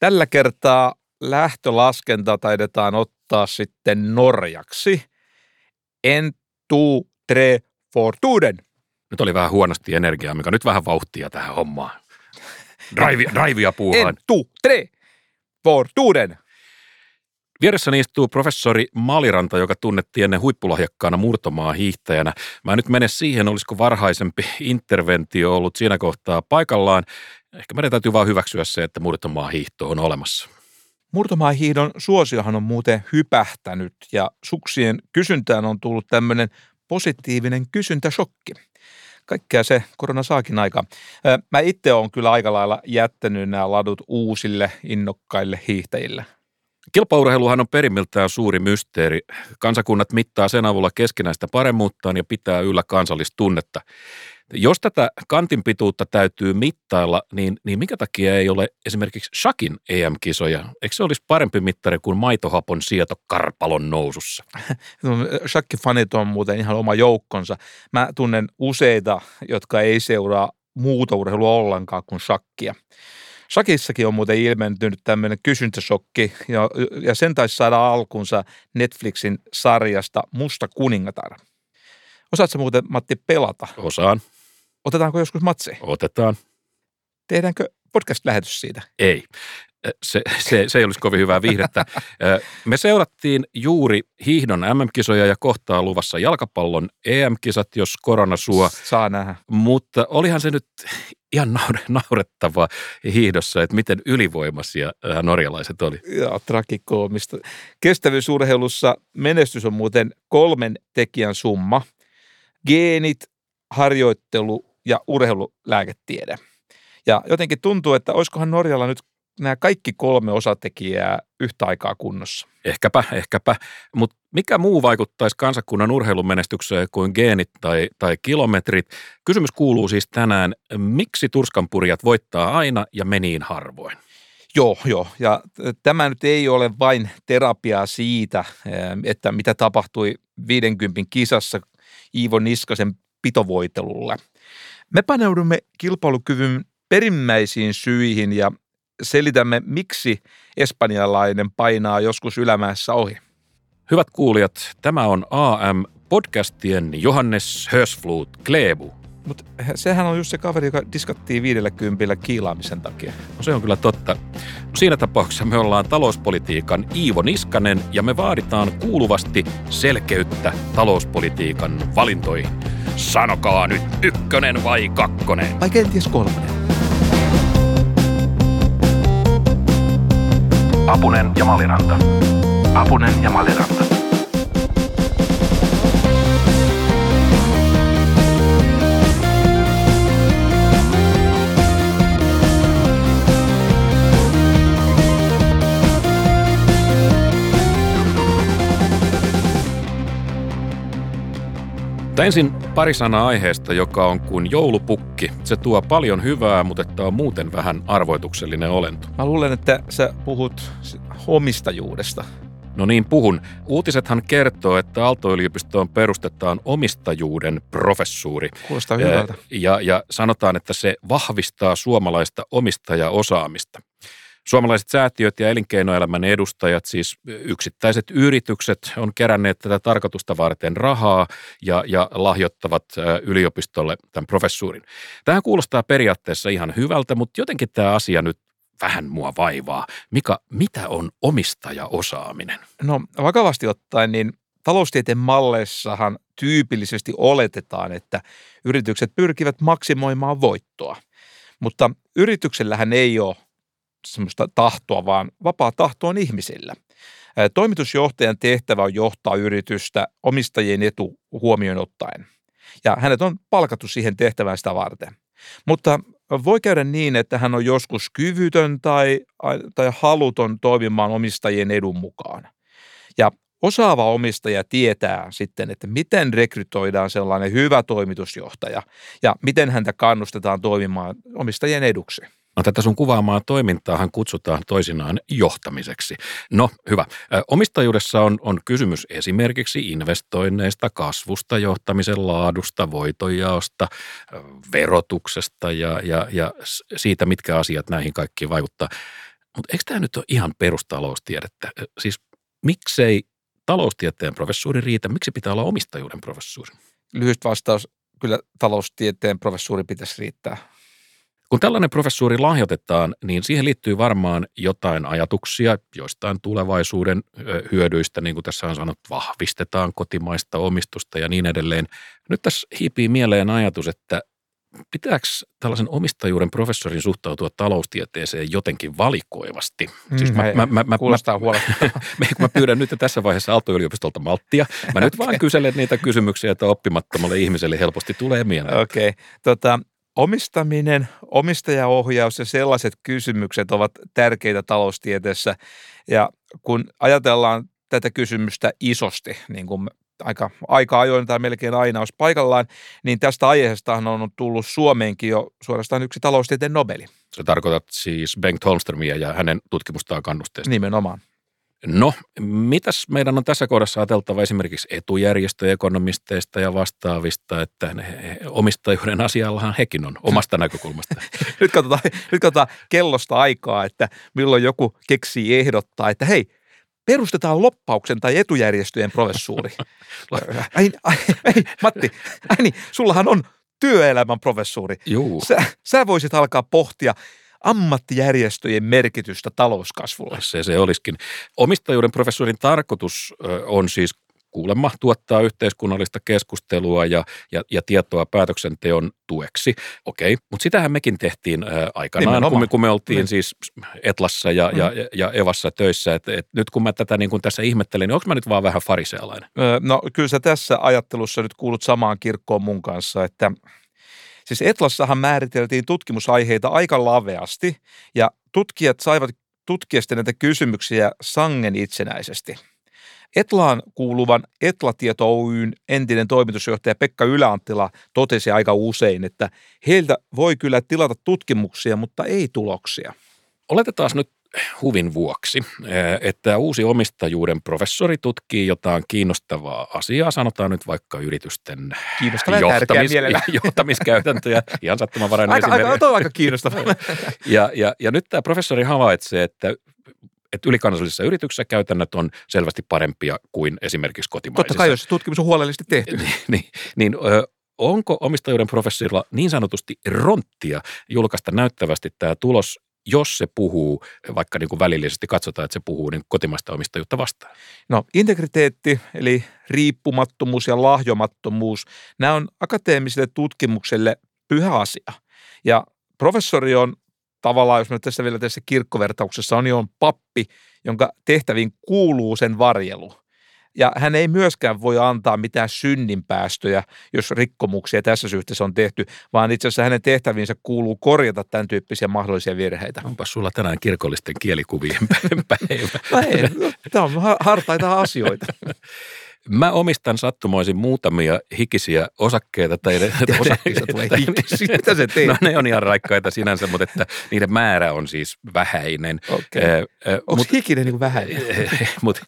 Tällä kertaa lähtölaskenta taidetaan ottaa sitten norjaksi. En tu tre fortuden. Nyt oli vähän huonosti energiaa, mikä nyt vähän vauhtia tähän hommaan. Drive, drivea puuhaan. En tu tre fortuden. Vieressäni istuu professori Maliranta, joka tunnettiin ennen huippulahjakkaana murtomaa hiihtäjänä. Mä nyt mene siihen, olisiko varhaisempi interventio ollut siinä kohtaa paikallaan. Ehkä meidän täytyy vaan hyväksyä se, että murtomaa hiihto on olemassa. Murtomaahiidon suosiohan on muuten hypähtänyt ja suksien kysyntään on tullut tämmöinen positiivinen kysyntäshokki. Kaikkea se korona saakin aika. Mä itse olen kyllä aika lailla jättänyt nämä ladut uusille innokkaille hiihtäjille. Kilpaurheiluhan on perimmiltään suuri mysteeri. Kansakunnat mittaa sen avulla keskinäistä paremmuuttaan ja pitää yllä kansallistunnetta. Jos tätä kantin pituutta täytyy mittailla, niin, niin mikä takia ei ole esimerkiksi Shakin EM-kisoja? Eikö se olisi parempi mittari kuin maitohapon sieto karpalon nousussa? No, Shakki-fanit on muuten ihan oma joukkonsa. Mä tunnen useita, jotka ei seuraa muuta urheilua ollenkaan kuin shakkia. Shakissakin on muuten ilmentynyt tämmöinen kysyntäsokki, ja, ja sen taisi saada alkunsa Netflixin sarjasta Musta kuningatar. Osaatko muuten, Matti, pelata? Osaan. Otetaanko joskus matsi? Otetaan. Tehdäänkö podcast-lähetys siitä? Ei. Se, se, se ei olisi kovin hyvää viihdettä. Me seurattiin juuri hiihdon MM-kisoja ja kohtaa luvassa jalkapallon EM-kisat, jos korona suo. Saa nähdä. Mutta olihan se nyt ihan naurettavaa hiihdossa, että miten ylivoimaisia norjalaiset oli. Joo, trakikoomista. Kestävyysurheilussa menestys on muuten kolmen tekijän summa. Geenit, harjoittelu ja urheilulääketiede. Ja jotenkin tuntuu, että olisikohan Norjalla nyt nämä kaikki kolme osatekijää yhtä aikaa kunnossa. Ehkäpä, ehkäpä. Mutta mikä muu vaikuttaisi kansakunnan urheilumenestykseen kuin geenit tai, tai kilometrit? Kysymys kuuluu siis tänään, miksi turskanpurjat voittaa aina ja meniin harvoin? Joo, joo. Ja tämä nyt ei ole vain terapiaa siitä, että mitä tapahtui 50 kisassa Iivo Niskasen pitovoitelulle. Me paneudumme kilpailukyvyn perimmäisiin syihin ja selitämme, miksi espanjalainen painaa joskus ylämäessä ohi. Hyvät kuulijat, tämä on AM podcastien Johannes Hösflut Klebu. Mutta sehän on just se kaveri, joka diskattiin viidellä kympillä kiilaamisen takia. No se on kyllä totta. No siinä tapauksessa me ollaan talouspolitiikan Iivo Niskanen ja me vaaditaan kuuluvasti selkeyttä talouspolitiikan valintoihin. Sanokaa nyt ykkönen vai kakkonen? Vai kenties kolmonen? Apunen ja Maliranta. Apunen ja Maliranta. Mutta ensin pari sanaa aiheesta, joka on kuin joulupukki. Se tuo paljon hyvää, mutta että on muuten vähän arvoituksellinen olento. Mä luulen, että sä puhut omistajuudesta. No niin, puhun. Uutisethan kertoo, että Aalto-yliopistoon perustetaan omistajuuden professuuri. Kuulostaa hyvältä. Ja, ja sanotaan, että se vahvistaa suomalaista omistajaosaamista. Suomalaiset säätiöt ja elinkeinoelämän edustajat, siis yksittäiset yritykset, on keränneet tätä tarkoitusta varten rahaa ja, ja lahjoittavat yliopistolle tämän professuurin. Tähän kuulostaa periaatteessa ihan hyvältä, mutta jotenkin tämä asia nyt vähän mua vaivaa. Mika, mitä on omistajaosaaminen? No vakavasti ottaen, niin taloustieteen malleissahan tyypillisesti oletetaan, että yritykset pyrkivät maksimoimaan voittoa. Mutta yrityksellähän ei ole semmoista tahtoa, vaan vapaa tahto on ihmisillä. Toimitusjohtajan tehtävä on johtaa yritystä omistajien etu huomioon ottaen. Ja hänet on palkattu siihen tehtävään sitä varten. Mutta voi käydä niin, että hän on joskus kyvytön tai, tai haluton toimimaan omistajien edun mukaan. Ja osaava omistaja tietää sitten, että miten rekrytoidaan sellainen hyvä toimitusjohtaja ja miten häntä kannustetaan toimimaan omistajien eduksi. No tätä sun kuvaamaa toimintaahan kutsutaan toisinaan johtamiseksi. No hyvä. Omistajuudessa on, on kysymys esimerkiksi investoinneista, kasvusta, johtamisen laadusta, voitonjaosta, verotuksesta ja, ja, ja siitä, mitkä asiat näihin kaikkiin vaikuttaa. Mutta eikö tämä nyt ole ihan perustaloustiedettä? Siis miksei taloustieteen professuuri riitä, miksi pitää olla omistajuuden professuuri? Lyhyt vastaus, kyllä taloustieteen professuuri pitäisi riittää. Kun tällainen professuuri lahjoitetaan, niin siihen liittyy varmaan jotain ajatuksia joistain tulevaisuuden hyödyistä, niin kuin tässä on sanottu, vahvistetaan kotimaista omistusta ja niin edelleen. Nyt tässä hiipii mieleen ajatus, että pitääkö tällaisen omistajuuden professorin suhtautua taloustieteeseen jotenkin valikoivasti? Mm, siis mä, mä, mä, mä, kuulostaa huolestuttavalta. mä pyydän nyt tässä vaiheessa Aalto-yliopistolta malttia. Mä okay. nyt vaan kyselen niitä kysymyksiä, että oppimattomalle ihmiselle helposti tulee mieleen. Okei. Okay. Tota, omistaminen, omistajaohjaus ja sellaiset kysymykset ovat tärkeitä taloustieteessä. Ja kun ajatellaan tätä kysymystä isosti, niin kuin aika, aika ajoin tai melkein aina olisi paikallaan, niin tästä aiheesta on tullut Suomeenkin jo suorastaan yksi taloustieteen Nobeli. Se tarkoitat siis Bengt Holmströmiä ja hänen tutkimustaan kannusteesta. Nimenomaan. No, mitäs meidän on tässä kohdassa ajateltava esimerkiksi etujärjestöekonomisteista ja vastaavista, että ne omistajuuden asiallahan hekin on omasta näkökulmasta. nyt, katsotaan, nyt katsotaan kellosta aikaa, että milloin joku keksii ehdottaa, että hei, perustetaan loppauksen tai etujärjestöjen professuuri. ai, ai, ai, Matti, ai niin, sullahan on työelämän professuuri. Juu. Sä, sä voisit alkaa pohtia ammattijärjestöjen merkitystä talouskasvulle. Se se olisikin. Omistajuuden professorin tarkoitus on siis kuulemma tuottaa yhteiskunnallista keskustelua ja, ja, ja tietoa päätöksenteon tueksi. Okei, mutta sitähän mekin tehtiin ää, aikanaan, kun me, kun me oltiin niin. siis Etlassa ja, mm. ja, ja Evassa töissä. Et, et nyt kun mä tätä niin kun tässä ihmettelen, niin onko mä nyt vaan vähän farisealainen? No kyllä sä tässä ajattelussa nyt kuulut samaan kirkkoon mun kanssa, että siis Etlassahan määriteltiin tutkimusaiheita aika laveasti ja tutkijat saivat tutkia näitä kysymyksiä sangen itsenäisesti – Etlaan kuuluvan Etlatieto Oyn entinen toimitusjohtaja Pekka Yläanttila totesi aika usein, että heiltä voi kyllä tilata tutkimuksia, mutta ei tuloksia. Oletetaan nyt huvin vuoksi, että uusi omistajuuden professori tutkii jotain kiinnostavaa asiaa, sanotaan nyt vaikka yritysten johtamis, johtamiskäytäntöjä, ihan sattumanvarainen aika, aika, aika, aika kiinnostavaa. ja, ja, ja nyt tämä professori havaitsee, että että ylikansallisissa yrityksissä käytännöt on selvästi parempia kuin esimerkiksi kotimaisissa. Totta kai, jos tutkimus on huolellisesti tehty. niin, niin, niin ö, onko omistajuuden professorilla niin sanotusti ronttia julkaista näyttävästi tämä tulos, jos se puhuu, vaikka niin kuin välillisesti katsotaan, että se puhuu niin kotimaista omistajuutta vastaan? No integriteetti, eli riippumattomuus ja lahjomattomuus, nämä on akateemiselle tutkimukselle pyhä asia. Ja professori on tavallaan, jos me tässä vielä tässä kirkkovertauksessa on, niin on pappi, jonka tehtäviin kuuluu sen varjelu. Ja hän ei myöskään voi antaa mitään synninpäästöjä, jos rikkomuksia tässä suhteessa on tehty, vaan itse asiassa hänen tehtäviinsä kuuluu korjata tämän tyyppisiä mahdollisia virheitä. Onpa sulla tänään kirkollisten kielikuvien päivä. No ei, tämä on hartaita asioita. Mä omistan sattumoisin muutamia hikisiä osakkeita. Tai, osakkeita tulee hikisiä? Mitä se teet? No ne on ihan raikkaita sinänsä, mutta että niiden määrä on siis vähäinen. Okay. Äh, Onko mut, hikinen niin vähäinen? Mutta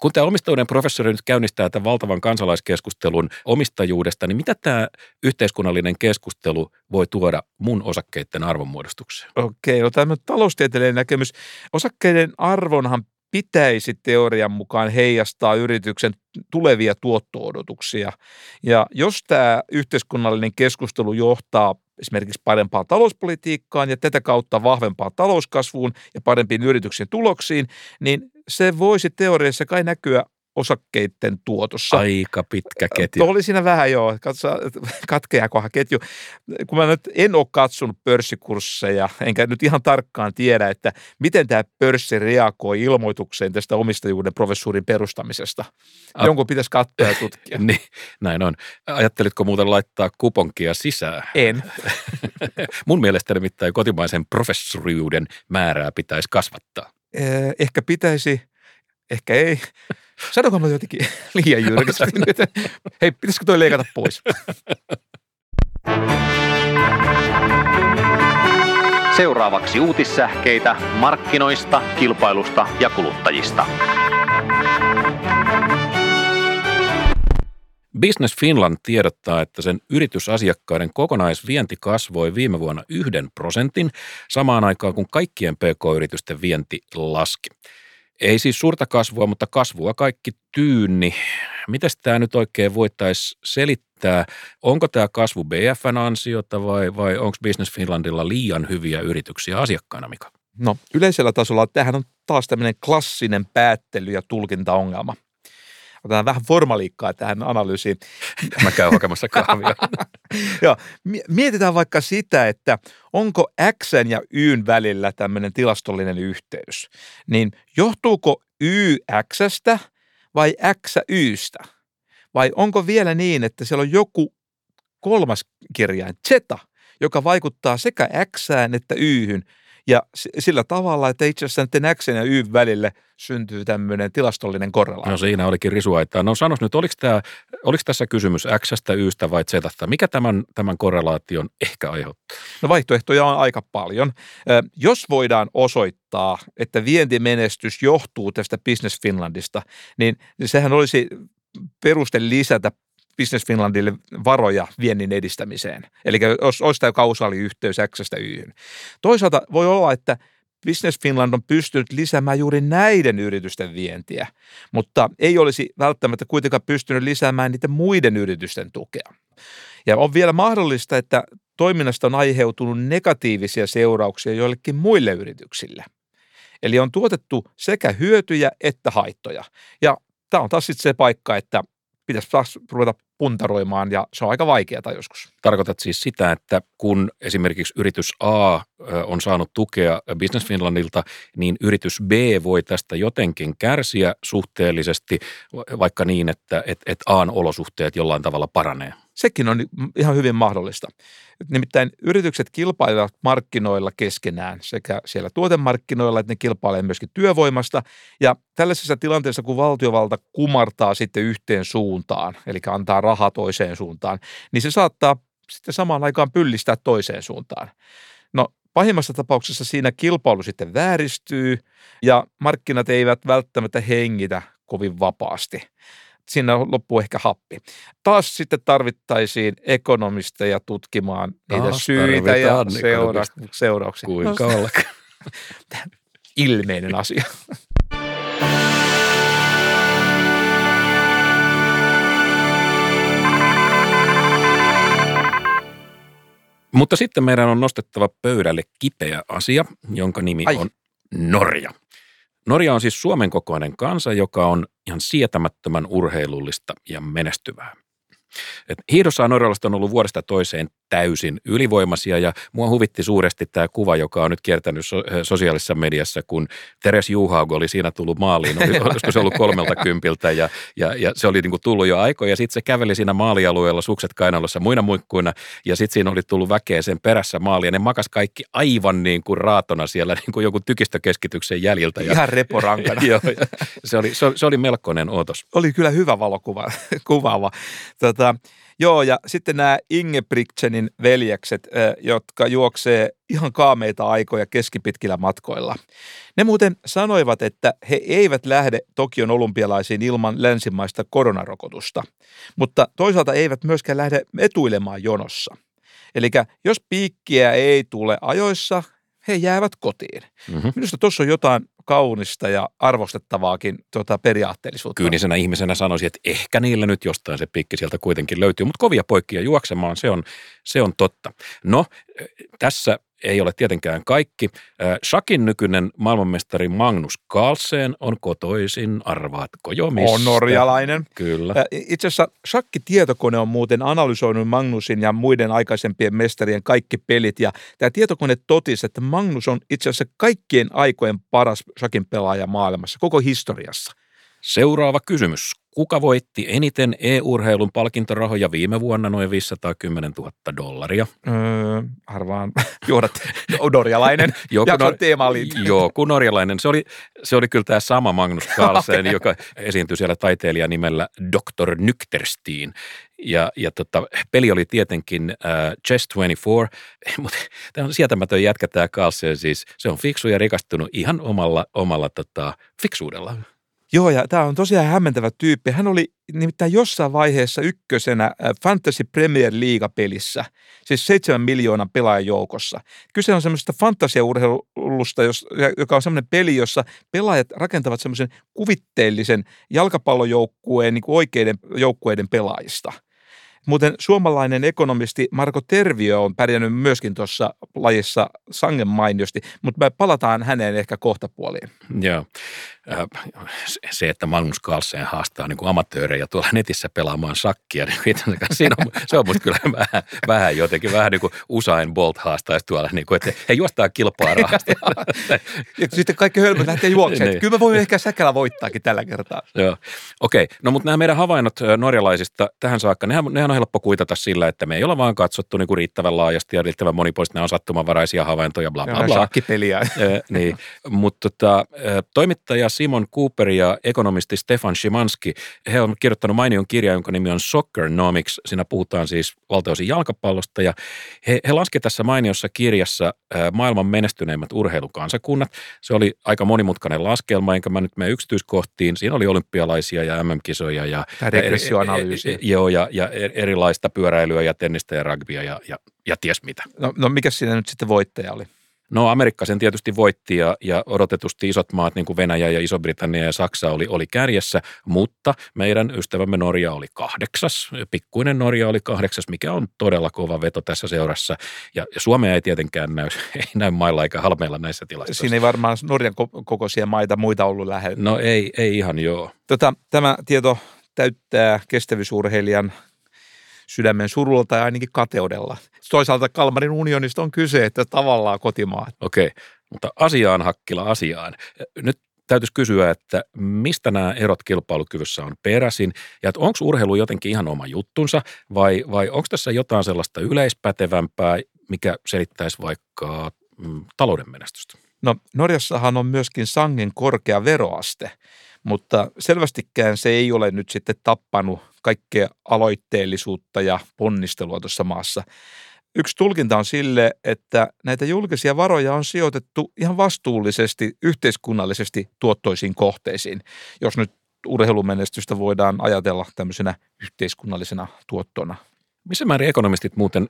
kun tämä omistajuuden professori nyt käynnistää tämän valtavan kansalaiskeskustelun omistajuudesta, niin mitä tämä yhteiskunnallinen keskustelu voi tuoda mun osakkeiden arvonmuodostukseen? Okei, no tämä taloustieteellinen näkemys. Osakkeiden arvonhan pitäisi teorian mukaan heijastaa yrityksen tulevia tuotto-odotuksia. Ja jos tämä yhteiskunnallinen keskustelu johtaa esimerkiksi parempaan talouspolitiikkaan ja tätä kautta vahvempaan talouskasvuun ja parempiin yrityksen tuloksiin, niin se voisi teoriassa kai näkyä osakkeiden tuotossa. Aika pitkä ketju. Oli siinä vähän joo, katkeakohan ketju. Kun mä nyt en ole katsonut pörssikursseja, enkä nyt ihan tarkkaan tiedä, että miten tämä pörssi reagoi ilmoitukseen tästä omistajuuden professuurin perustamisesta. A- Jonkun pitäisi katsoa ja tutkia. niin, näin on. Ajattelitko muuten laittaa kuponkia sisään? En. Mun mielestä nimittäin kotimaisen professoriuden määrää pitäisi kasvattaa. Ehkä pitäisi, ehkä ei. Sanonko mä jotenkin liian jyrkästi Hei, pitäisikö toi leikata pois? Seuraavaksi uutissähkeitä markkinoista, kilpailusta ja kuluttajista. Business Finland tiedottaa, että sen yritysasiakkaiden kokonaisvienti kasvoi viime vuonna yhden prosentin, samaan aikaan kun kaikkien pk-yritysten vienti laski. Ei siis suurta kasvua, mutta kasvua kaikki tyynni. Miten tämä nyt oikein voitaisiin selittää? Onko tämä kasvu BFN ansiota vai, vai onko Business Finlandilla liian hyviä yrityksiä asiakkaana, Mika? No yleisellä tasolla tähän on taas tämmöinen klassinen päättely- ja tulkintaongelma. Otetaan vähän formaliikkaa tähän analyysiin. Mä käyn hakemassa kahvia. Joo, mietitään vaikka sitä, että onko X ja Y välillä tämmöinen tilastollinen yhteys. Niin johtuuko Y Xstä vai X Ystä? Vai onko vielä niin, että siellä on joku kolmas kirjain, Z, joka vaikuttaa sekä X että Yhyn – ja sillä tavalla, että itse asiassa näiden X ja Y välille syntyy tämmöinen tilastollinen korrelaatio. No siinä olikin risuaittaa. No sanos nyt, oliko, tämä, oliko tässä kysymys X, Ystä vai Z? Mikä tämän, tämän korrelaation ehkä aiheuttaa? No vaihtoehtoja on aika paljon. Jos voidaan osoittaa, että vientimenestys johtuu tästä Business Finlandista, niin sehän olisi peruste lisätä Business Finlandille varoja viennin edistämiseen. Eli jos olisi tämä kausaaliyhteys X-stä Yhyn. Toisaalta voi olla, että Business Finland on pystynyt lisäämään juuri näiden yritysten vientiä, mutta ei olisi välttämättä kuitenkaan pystynyt lisäämään niiden muiden yritysten tukea. Ja on vielä mahdollista, että toiminnasta on aiheutunut negatiivisia seurauksia joillekin muille yrityksille. Eli on tuotettu sekä hyötyjä että haittoja. Ja tämä on taas sitten se paikka, että pitäisi taas ruveta puntaroimaan ja se on aika vaikeaa joskus. Tarkoitat siis sitä, että kun esimerkiksi yritys A on saanut tukea Business Finlandilta, niin yritys B voi tästä jotenkin kärsiä suhteellisesti, vaikka niin, että et, et A:n olosuhteet jollain tavalla paranee. Sekin on ihan hyvin mahdollista. Nimittäin yritykset kilpailevat markkinoilla keskenään sekä siellä tuotemarkkinoilla, että ne kilpailee myöskin työvoimasta. Ja tällaisessa tilanteessa, kun valtiovalta kumartaa sitten yhteen suuntaan, eli antaa rahaa toiseen suuntaan, niin se saattaa sitten samaan aikaan pyllistää toiseen suuntaan. No pahimmassa tapauksessa siinä kilpailu sitten vääristyy ja markkinat eivät välttämättä hengitä kovin vapaasti siinä loppuu ehkä happi. Taas sitten tarvittaisiin ekonomisteja tutkimaan niitä Taas syitä ja seura- seurauksia. Kuinka no, Ilmeinen asia. Mutta sitten meidän on nostettava pöydälle kipeä asia, jonka nimi Ai. on Norja. Norja on siis Suomen kokoinen kansa, joka on ihan sietämättömän urheilullista ja menestyvää. Et hiihdossa norjalaiset on ollut vuodesta toiseen täysin ylivoimaisia ja mua huvitti suuresti tämä kuva, joka on nyt kiertänyt so- eh, sosiaalisessa mediassa, kun Teres Juhaug oli siinä tullut maaliin, oli, olisiko se ollut kolmelta kympiltä ja, ja, ja se oli niin kuin tullut jo aikoja ja sitten se käveli siinä maalialueella sukset kainalossa muina muikkuina ja sitten siinä oli tullut väkeä sen perässä maaliin ja ne makas kaikki aivan niin kuin raatona siellä niin kuin joku tykistökeskityksen jäljiltä. Ja, Ihan reporankana. joo, se, oli, se, se oli melkoinen otos. Oli kyllä hyvä valokuva, kuvaava. Tota, Joo, ja sitten nämä Ingebrigtsenin veljekset, jotka juoksee ihan kaameita aikoja keskipitkillä matkoilla. Ne muuten sanoivat, että he eivät lähde Tokion olympialaisiin ilman länsimaista koronarokotusta, mutta toisaalta eivät myöskään lähde etuilemaan jonossa. Eli jos piikkiä ei tule ajoissa, he jäävät kotiin. Mm-hmm. Minusta tuossa on jotain kaunista ja arvostettavaakin tuota, periaatteellisuutta. Kyynisenä ihmisenä sanoisin, että ehkä niillä nyt jostain se pikki sieltä kuitenkin löytyy, mutta kovia poikkia juoksemaan, se on, se on totta. No, tässä ei ole tietenkään kaikki. Shakin nykyinen maailmanmestari Magnus Carlsen on kotoisin, arvaatko jo mistä? On norjalainen. Kyllä. Itse asiassa Shakki-tietokone on muuten analysoinut Magnusin ja muiden aikaisempien mestarien kaikki pelit, ja tämä tietokone totisi, että Magnus on itse asiassa kaikkien aikojen paras Shakin pelaaja maailmassa, koko historiassa. Seuraava kysymys. Kuka voitti eniten e-urheilun palkintorahoja viime vuonna noin 510 000 dollaria? Öö, arvaan johdat norjalainen. joku, nor- teema oli. Joku norjalainen. Se oli, se oli kyllä tämä sama Magnus Carlsen, okay. joka esiintyi siellä taiteilijan nimellä Dr. Nykterstein. Ja, ja tota, peli oli tietenkin äh, Chess 24, mutta tämä on sietämätön jätkä tämä Carlsen siis. Se on fiksu ja rikastunut ihan omalla, omalla tota, fiksuudella. Joo, ja tämä on tosiaan hämmentävä tyyppi. Hän oli nimittäin jossain vaiheessa ykkösenä äh, Fantasy Premier League-pelissä, siis seitsemän miljoonan pelaajan joukossa. Kyse on semmoisesta fantasiaurheilusta, joka on semmoinen peli, jossa pelaajat rakentavat semmoisen kuvitteellisen jalkapallojoukkueen niin kuin oikeiden joukkueiden pelaajista – Muuten suomalainen ekonomisti Marko Terviö on pärjännyt myöskin tuossa lajissa sangen mainiosti, mutta me palataan häneen ehkä kohta puoliin. Joo. Se, että Magnus Carlsen haastaa niin kuin amatöörejä tuolla netissä pelaamaan sakkia, niin siinä on, se on musta kyllä vähän, vähän jotenkin, vähän niin kuin Usain Bolt haastaisi tuolla, niin kuin, että he juostaa kilpaa rahasta. ja sitten kaikki hölmöt lähtee juoksemaan. niin. Kyllä me voimme ehkä säkällä voittaakin tällä kertaa. Joo, okei. Okay. No mutta nämä meidän havainnot norjalaisista tähän saakka, nehän, nehän on helppo kuitata sillä, että me ei olla vaan katsottu niin kuin riittävän laajasti ja riittävän monipuolisesti. Nämä on sattumanvaraisia havaintoja, bla bla bla. Shakkipeliä. niin. Mutta tota, toimittaja Simon Cooper ja ekonomisti Stefan Szymanski, he on kirjoittanut mainion kirja, jonka nimi on Soccernomics. Siinä puhutaan siis valtaosin jalkapallosta ja he, he laskevat tässä mainiossa kirjassa maailman menestyneimmät urheilukansakunnat. Se oli aika monimutkainen laskelma, enkä mä nyt mene yksityiskohtiin. Siinä oli olympialaisia ja MM-kisoja ja, Tämä regressioanalyysi. Ja, joo, ja, ja erilaista pyöräilyä ja tennistä ja rugbya ja, ja, ja ties mitä. No, no mikä siinä nyt sitten voittaja oli? No Amerikka sen tietysti voitti ja, ja odotetusti isot maat niin kuin Venäjä ja Iso-Britannia ja Saksa oli, oli kärjessä, mutta meidän ystävämme Norja oli kahdeksas, pikkuinen Norja oli kahdeksas, mikä on todella kova veto tässä seurassa. Ja, Suomea ei tietenkään näy, ei näy mailla eikä halmeilla näissä tilastoissa. Siinä ei varmaan Norjan kokoisia maita muita ollut lähellä. No ei, ei ihan joo. Tota, tämä tieto täyttää kestävyysurheilijan sydämen surulla tai ainakin kateudella. Toisaalta Kalmarin unionista on kyse, että tavallaan kotimaa. Okei, mutta asiaan Hakkila asiaan. Nyt täytyisi kysyä, että mistä nämä erot kilpailukyvyssä on peräisin ja että onko urheilu jotenkin ihan oma juttunsa vai, vai onko tässä jotain sellaista yleispätevämpää, mikä selittäisi vaikka mm, talouden menestystä? No Norjassahan on myöskin sangen korkea veroaste, mutta selvästikään se ei ole nyt sitten tappanut kaikkea aloitteellisuutta ja ponnistelua tuossa maassa. Yksi tulkinta on sille, että näitä julkisia varoja on sijoitettu ihan vastuullisesti, yhteiskunnallisesti tuottoisiin kohteisiin, jos nyt urheilumenestystä voidaan ajatella tämmöisenä yhteiskunnallisena tuottona. Missä määrin ekonomistit muuten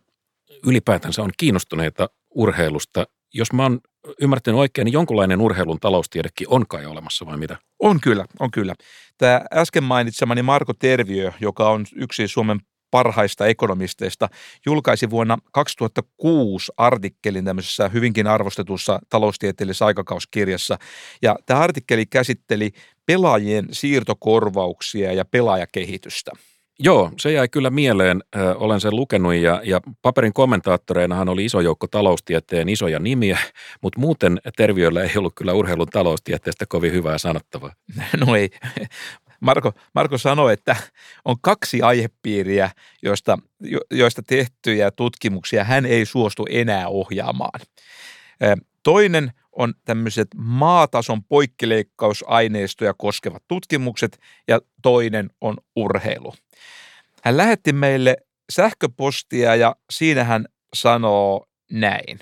ylipäätänsä on kiinnostuneita urheilusta jos mä oon ymmärtänyt oikein, niin jonkunlainen urheilun taloustiedekin on kai olemassa vai mitä? On kyllä, on kyllä. Tämä äsken mainitsemani Marko Terviö, joka on yksi Suomen parhaista ekonomisteista, julkaisi vuonna 2006 artikkelin tämmöisessä hyvinkin arvostetussa taloustieteellisessä aikakauskirjassa. Ja tämä artikkeli käsitteli pelaajien siirtokorvauksia ja pelaajakehitystä. Joo, se jäi kyllä mieleen. Ö, olen sen lukenut ja, ja paperin kommentaattoreinahan oli iso joukko taloustieteen isoja nimiä, mutta muuten Terviöllä ei ollut kyllä urheilun taloustieteestä kovin hyvää sanottavaa. No ei. Marko, Marko sanoi, että on kaksi aihepiiriä, joista, jo, joista tehtyjä tutkimuksia hän ei suostu enää ohjaamaan. Toinen on tämmöiset maatason poikkileikkausaineistoja koskevat tutkimukset ja toinen on urheilu. Hän lähetti meille sähköpostia ja siinä hän sanoo näin.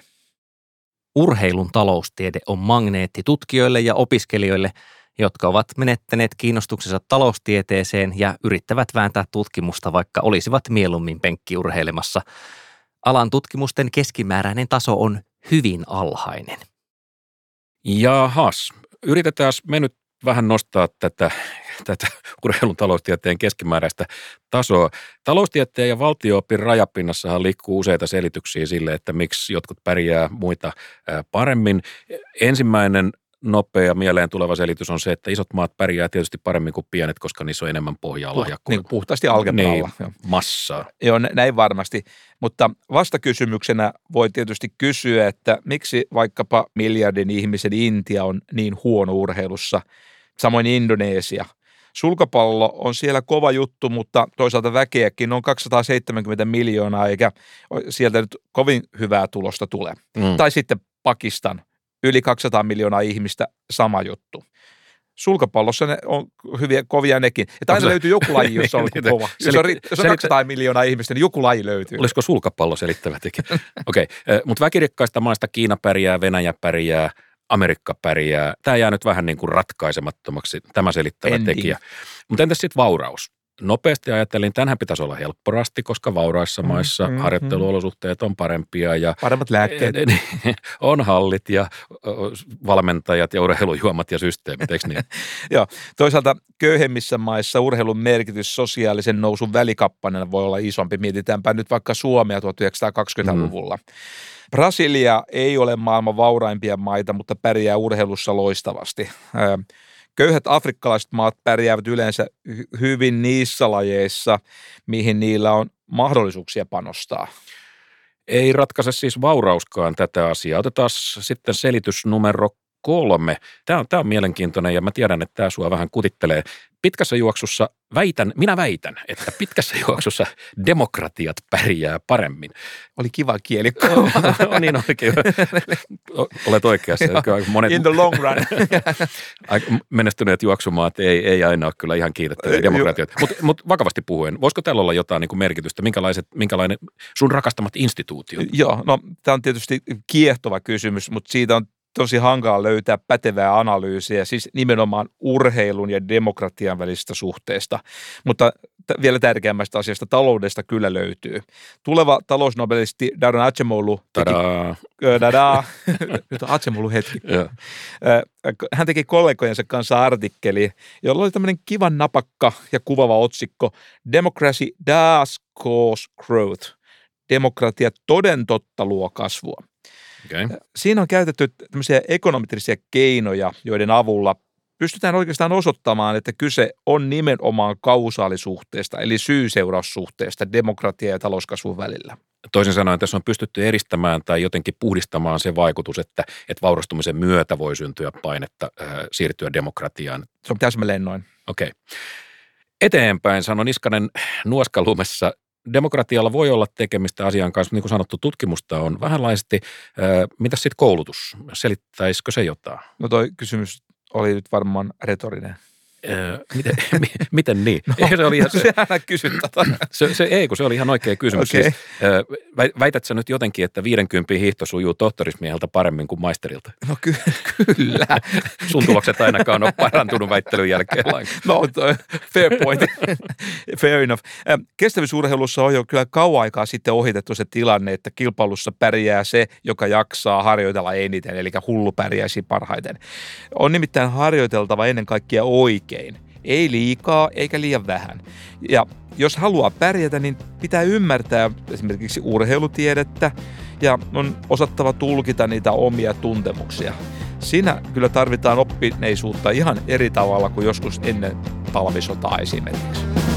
Urheilun taloustiede on magneetti tutkijoille ja opiskelijoille, jotka ovat menettäneet kiinnostuksensa taloustieteeseen ja yrittävät vääntää tutkimusta, vaikka olisivat mieluummin penkkiurheilemassa. Alan tutkimusten keskimääräinen taso on hyvin alhainen. Jahas, yritetään me nyt vähän nostaa tätä, tätä urheilun taloustieteen keskimääräistä tasoa. Taloustieteen ja valtioopin rajapinnassahan liikkuu useita selityksiä sille, että miksi jotkut pärjää muita paremmin. Ensimmäinen nopea mieleen tuleva selitys on se, että isot maat pärjää tietysti paremmin kuin pienet, koska niissä on enemmän pohjaa Puh, niin puhtaasti algebralla. Niin, massaa. Joo, näin varmasti. Mutta vastakysymyksenä voi tietysti kysyä, että miksi vaikkapa miljardin ihmisen Intia on niin huono urheilussa, samoin Indonesia. Sulkapallo on siellä kova juttu, mutta toisaalta väkeäkin on 270 miljoonaa, eikä sieltä nyt kovin hyvää tulosta tule. Mm. Tai sitten Pakistan – yli 200 miljoonaa ihmistä, sama juttu. Sulkapallossa ne on hyviä, kovia nekin. Että aina löytyy joku laji, jossa on niin, kova. Jos on, jos on 200 miljoonaa ihmistä, niin joku laji löytyy. Olisiko sulkapallo selittävä tekijä? Okei, okay. mutta väkirikkaista maista Kiina pärjää, Venäjä pärjää, Amerikka pärjää. Tämä jää nyt vähän niin kuin ratkaisemattomaksi, tämä selittävä Ending. tekijä. Mutta entäs sitten vauraus? Nopeasti ajattelin, tänhän pitäisi olla helpporasti, koska vauraissa Mm, maissa mm, harjoitteluolosuhteet on parempia ja Paremmat lääkkeet. on hallit ja valmentajat ja urheilujuomat ja systeemit, eikö niin? Toisaalta köyhemmissä maissa urheilun merkitys sosiaalisen nousun välikappanena voi olla isompi. Mietitäänpä nyt vaikka Suomea 1920-luvulla. Brasilia ei ole maailman vauraimpia maita, mutta pärjää urheilussa loistavasti. Ö, Köyhät afrikkalaiset maat pärjäävät yleensä hy- hyvin niissä lajeissa, mihin niillä on mahdollisuuksia panostaa. Ei ratkaise siis vaurauskaan tätä asiaa. Otetaan sitten selitys numero kolme. Tämä on, tämä on mielenkiintoinen ja mä tiedän, että tämä sua vähän kutittelee. Pitkässä juoksussa väitän, minä väitän, että pitkässä juoksussa demokratiat pärjää paremmin. Oli kiva kieli. on niin oikein. Olet oikeassa. Monet In the long run. menestyneet juoksumaat ei, ei aina ole kyllä ihan kiitettäviä demokratioita. Mutta mut vakavasti puhuen, voisiko tällä olla jotain niin kuin merkitystä? Minkälaiset, minkälainen sun rakastamat instituutiot? Joo, no tämä on tietysti kiehtova kysymys, mutta siitä on tosi hankala löytää pätevää analyysiä, siis nimenomaan urheilun ja demokratian välisestä suhteesta. Mutta t- vielä tärkeämmästä asiasta, taloudesta kyllä löytyy. Tuleva talousnobelisti Darren Acemoglu teki, Tadaa. Ö, dadaa, nyt on Acemoglu hetki. Hän teki kollegojensa kanssa artikkeli, jolla oli tämmöinen kivan napakka ja kuvava otsikko Democracy does cause growth. Demokratia toden totta luo kasvua. Okay. Siinä on käytetty tämmöisiä ekonometrisiä keinoja, joiden avulla pystytään oikeastaan osoittamaan, että kyse on nimenomaan kausaalisuhteesta, eli syy-seuraussuhteesta demokratia- ja talouskasvun välillä. Toisin sanoen tässä on pystytty eristämään tai jotenkin puhdistamaan se vaikutus, että, että vaurastumisen myötä voi syntyä painetta äh, siirtyä demokratiaan. Se on täsmälleen noin. Okei. Okay. Eteenpäin, sanoi Niskanen Nuoskalumessa, demokratialla voi olla tekemistä asian kanssa, niin kuin sanottu, tutkimusta on vähänlaisesti. Mitä sitten koulutus? Selittäisikö se jotain? No toi kysymys oli nyt varmaan retorinen. Öö, miten, mi, miten niin? No, se, oli ihan, se, kysyt tota. se, se, ei, kun se oli ihan oikea kysymys. Okei. Siis, öö, väi- väität sä nyt jotenkin, että 50 hiihto sujuu tohtorismieheltä paremmin kuin maisterilta? No ky- kyllä. Sun tulokset ainakaan on parantunut väittelyn jälkeen lainkaan. No fair point. fair enough. Kestävyysurheilussa on jo kyllä kauan aikaa sitten ohitettu se tilanne, että kilpailussa pärjää se, joka jaksaa harjoitella eniten, eli hullu pärjäisi parhaiten. On nimittäin harjoiteltava ennen kaikkea oikein. Ei liikaa eikä liian vähän. Ja jos haluaa pärjätä, niin pitää ymmärtää esimerkiksi urheilutiedettä ja on osattava tulkita niitä omia tuntemuksia. Siinä kyllä tarvitaan oppineisuutta ihan eri tavalla kuin joskus ennen talvisotaa esimerkiksi.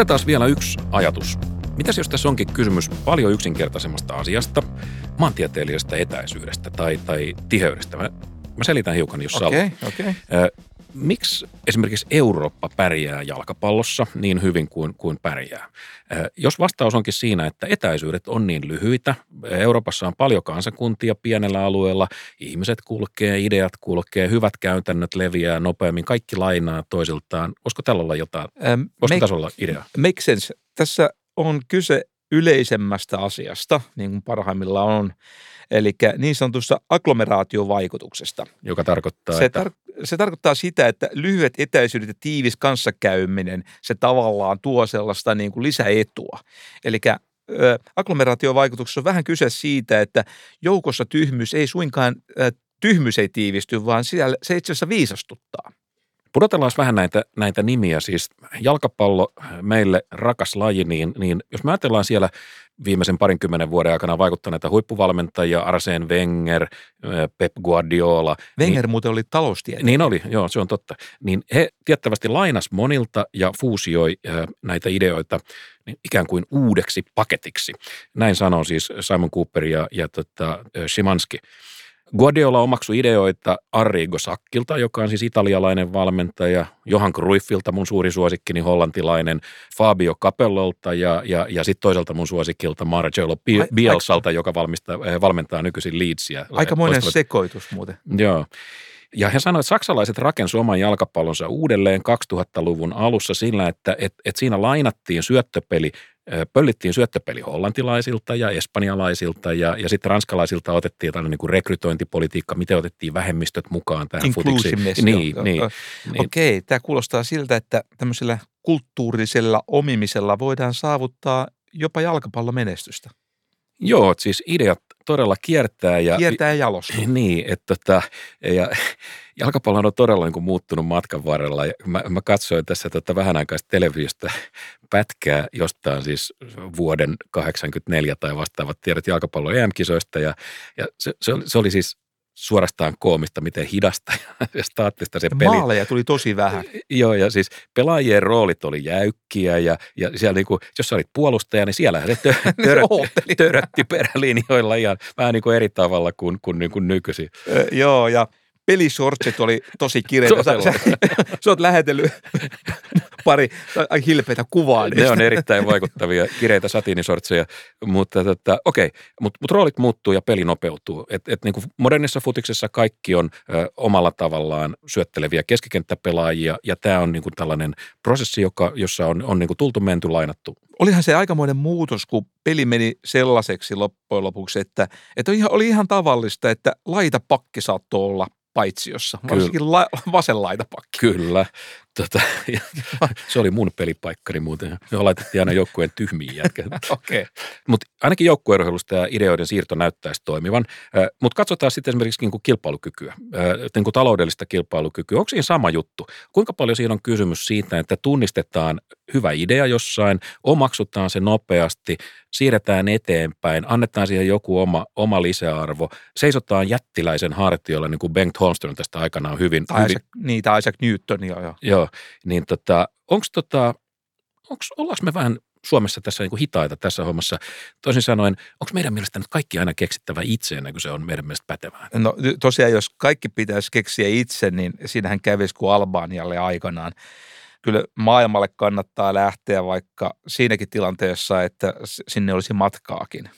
Otetaan vielä yksi ajatus. Mitäs jos tässä onkin kysymys paljon yksinkertaisemmasta asiasta, maantieteellisestä etäisyydestä tai, tai tiheydestä? Mä, mä selitän hiukan, jos Okei, okay. okei. Okay. Miksi esimerkiksi Eurooppa pärjää jalkapallossa niin hyvin kuin, kuin pärjää? Ö, Jos vastaus onkin siinä, että etäisyydet on niin lyhyitä, Euroopassa on paljon kansakuntia pienellä alueella, ihmiset kulkee, ideat kulkee, hyvät käytännöt leviää nopeammin, kaikki lainaa toisiltaan. Voisiko tällä olla jotain? Ähm, make, tässä olla idea? make sense. Tässä on kyse yleisemmästä asiasta, niin kuin parhaimmillaan on, eli niin sanotusta agglomeraatiovaikutuksesta. Joka tarkoittaa, Se, että... tar- se tarkoittaa sitä, että lyhyet etäisyydet ja tiivis kanssakäyminen, se tavallaan tuo sellaista niin kuin lisäetua. Eli agglomeraatiovaikutuksessa on vähän kyse siitä, että joukossa tyhmyys ei suinkaan, tyhmyys ei tiivisty, vaan siellä, se itse asiassa viisastuttaa. Pudotellaan vähän näitä, näitä nimiä. Siis jalkapallo, meille rakas laji, niin, niin jos me ajatellaan siellä viimeisen parinkymmenen vuoden aikana vaikuttaneita huippuvalmentajia, Arsene Wenger, Pep Guardiola. Wenger niin, muuten oli taloustiede. Niin oli, joo, se on totta. Niin he tiettävästi lainas monilta ja fuusioi äh, näitä ideoita niin ikään kuin uudeksi paketiksi. Näin sanoo siis Simon Cooper ja, ja tota, Szymanski. Guardiola omaksui ideoita Arrigo Sakkilta, joka on siis italialainen valmentaja, Johan Cruyffilta mun suuri suosikkini hollantilainen, Fabio Capellolta ja, ja, ja sitten toisaalta mun suosikkilta Marcelo Bielsalta, joka valmistaa, äh, valmentaa nykyisin Leedsia. Aikamoinen sekoitus muuten. Joo. Ja he sanoivat, että saksalaiset rakensi oman jalkapallonsa uudelleen 2000-luvun alussa sillä, että et, et siinä lainattiin syöttöpeli pöllittiin syöttöpeli hollantilaisilta ja espanjalaisilta ja, ja sitten ranskalaisilta otettiin tällainen niin kuin rekrytointipolitiikka, miten otettiin vähemmistöt mukaan tähän futiksi. Niin, niin, niin. Okei, tämä kuulostaa siltä, että tämmöisellä kulttuurisella omimisella voidaan saavuttaa jopa jalkapallomenestystä. Joo, siis ideat todella kiertää. Ja, kiertää ja jalostuu. Niin, että tota, ja jalkapallo on todella niin kuin muuttunut matkan varrella. Ja mä, mä katsoin tässä tota vähän aikaista televisiosta pätkää jostain siis vuoden 84 tai vastaavat tiedot jalkapallon EM-kisoista. Ja, ja se, se, oli, se oli siis suorastaan koomista, miten hidasta ja staattista se peli. Maaleja tuli tosi vähän. Joo, ja siis pelaajien roolit oli jäykkiä ja, ja siellä niin kuin, jos sä olit puolustaja, niin siellä se tö, törötti, törötti perälinjoilla ihan vähän niin kuin eri tavalla kuin, kuin, niin kuin nykyisin. Joo, ja pelisortsit oli tosi kireitä. Sä, sä, sä oot lähetellyt pari hilpeitä kuvaa. Niistä. Ne on erittäin vaikuttavia, kireitä satiinisortseja, mutta tota, okei, mutta mut roolit muuttuu ja peli nopeutuu. Et, et niin kuin modernissa futiksessa kaikki on ö, omalla tavallaan syötteleviä keskikenttäpelaajia ja tämä on niin kuin tällainen prosessi, joka, jossa on, on niin kuin tultu, menty, lainattu olihan se aikamoinen muutos, kun peli meni sellaiseksi loppujen lopuksi, että, että oli ihan tavallista, että laita pakki saattoi olla paitsiossa, varsinkin la, vasen laitapakki. Kyllä. Tota, se oli mun pelipaikkani muuten. Me laitettiin aina joukkueen tyhmiin jätkä. okay. Mutta ainakin joukkueurheilusta ja ideoiden siirto näyttäisi toimivan. Mutta katsotaan sitten esimerkiksi niin kuin kilpailukykyä, niin kuin taloudellista kilpailukykyä. Onko siinä sama juttu? Kuinka paljon siinä on kysymys siitä, että tunnistetaan hyvä idea jossain, omaksutaan se nopeasti, siirretään eteenpäin, annetaan siihen joku oma, oma lisäarvo, seisotaan jättiläisen hartioilla, niin kuin Bengt Holmström tästä aikanaan hyvin. Tai hyvin Isaac, niin, tai Isaac Newton, joo. joo. Joo niin tota, onko tota, onks, ollaanko me vähän Suomessa tässä niin kuin hitaita tässä hommassa. Toisin sanoen, onko meidän mielestä nyt kaikki aina keksittävä itse ennen kuin se on meidän mielestä pätevää? No tosiaan, jos kaikki pitäisi keksiä itse, niin siinähän kävisi kuin Albanialle aikanaan. Kyllä maailmalle kannattaa lähteä vaikka siinäkin tilanteessa, että sinne olisi matkaakin.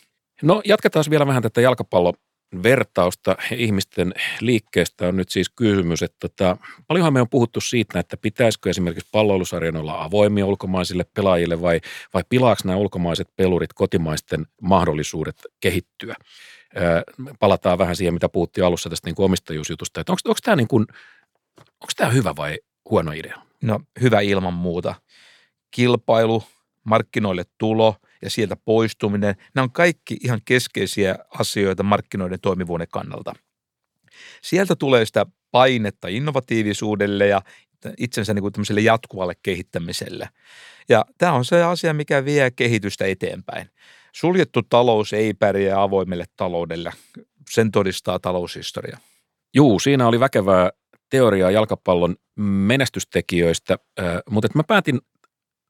No jatketaan vielä vähän tätä jalkapallo vertausta ihmisten liikkeestä on nyt siis kysymys, että tota, paljonhan me on puhuttu siitä, että pitäisikö esimerkiksi palloilusarjan olla avoimia ulkomaisille pelaajille vai, vai pilaako nämä ulkomaiset pelurit kotimaisten mahdollisuudet kehittyä. Ää, palataan vähän siihen, mitä puhuttiin alussa tästä niin kuin omistajuusjutusta, että onko, tämä niin kuin, hyvä vai huono idea? No hyvä ilman muuta. Kilpailu, markkinoille tulo – ja sieltä poistuminen, nämä on kaikki ihan keskeisiä asioita markkinoiden toimivuuden kannalta. Sieltä tulee sitä painetta innovatiivisuudelle ja itsensä niin kuin jatkuvalle kehittämiselle. Ja tämä on se asia, mikä vie kehitystä eteenpäin. Suljettu talous ei pärjää avoimelle taloudelle. Sen todistaa taloushistoria. Juu, siinä oli väkevää teoriaa jalkapallon menestystekijöistä, mutta mä päätin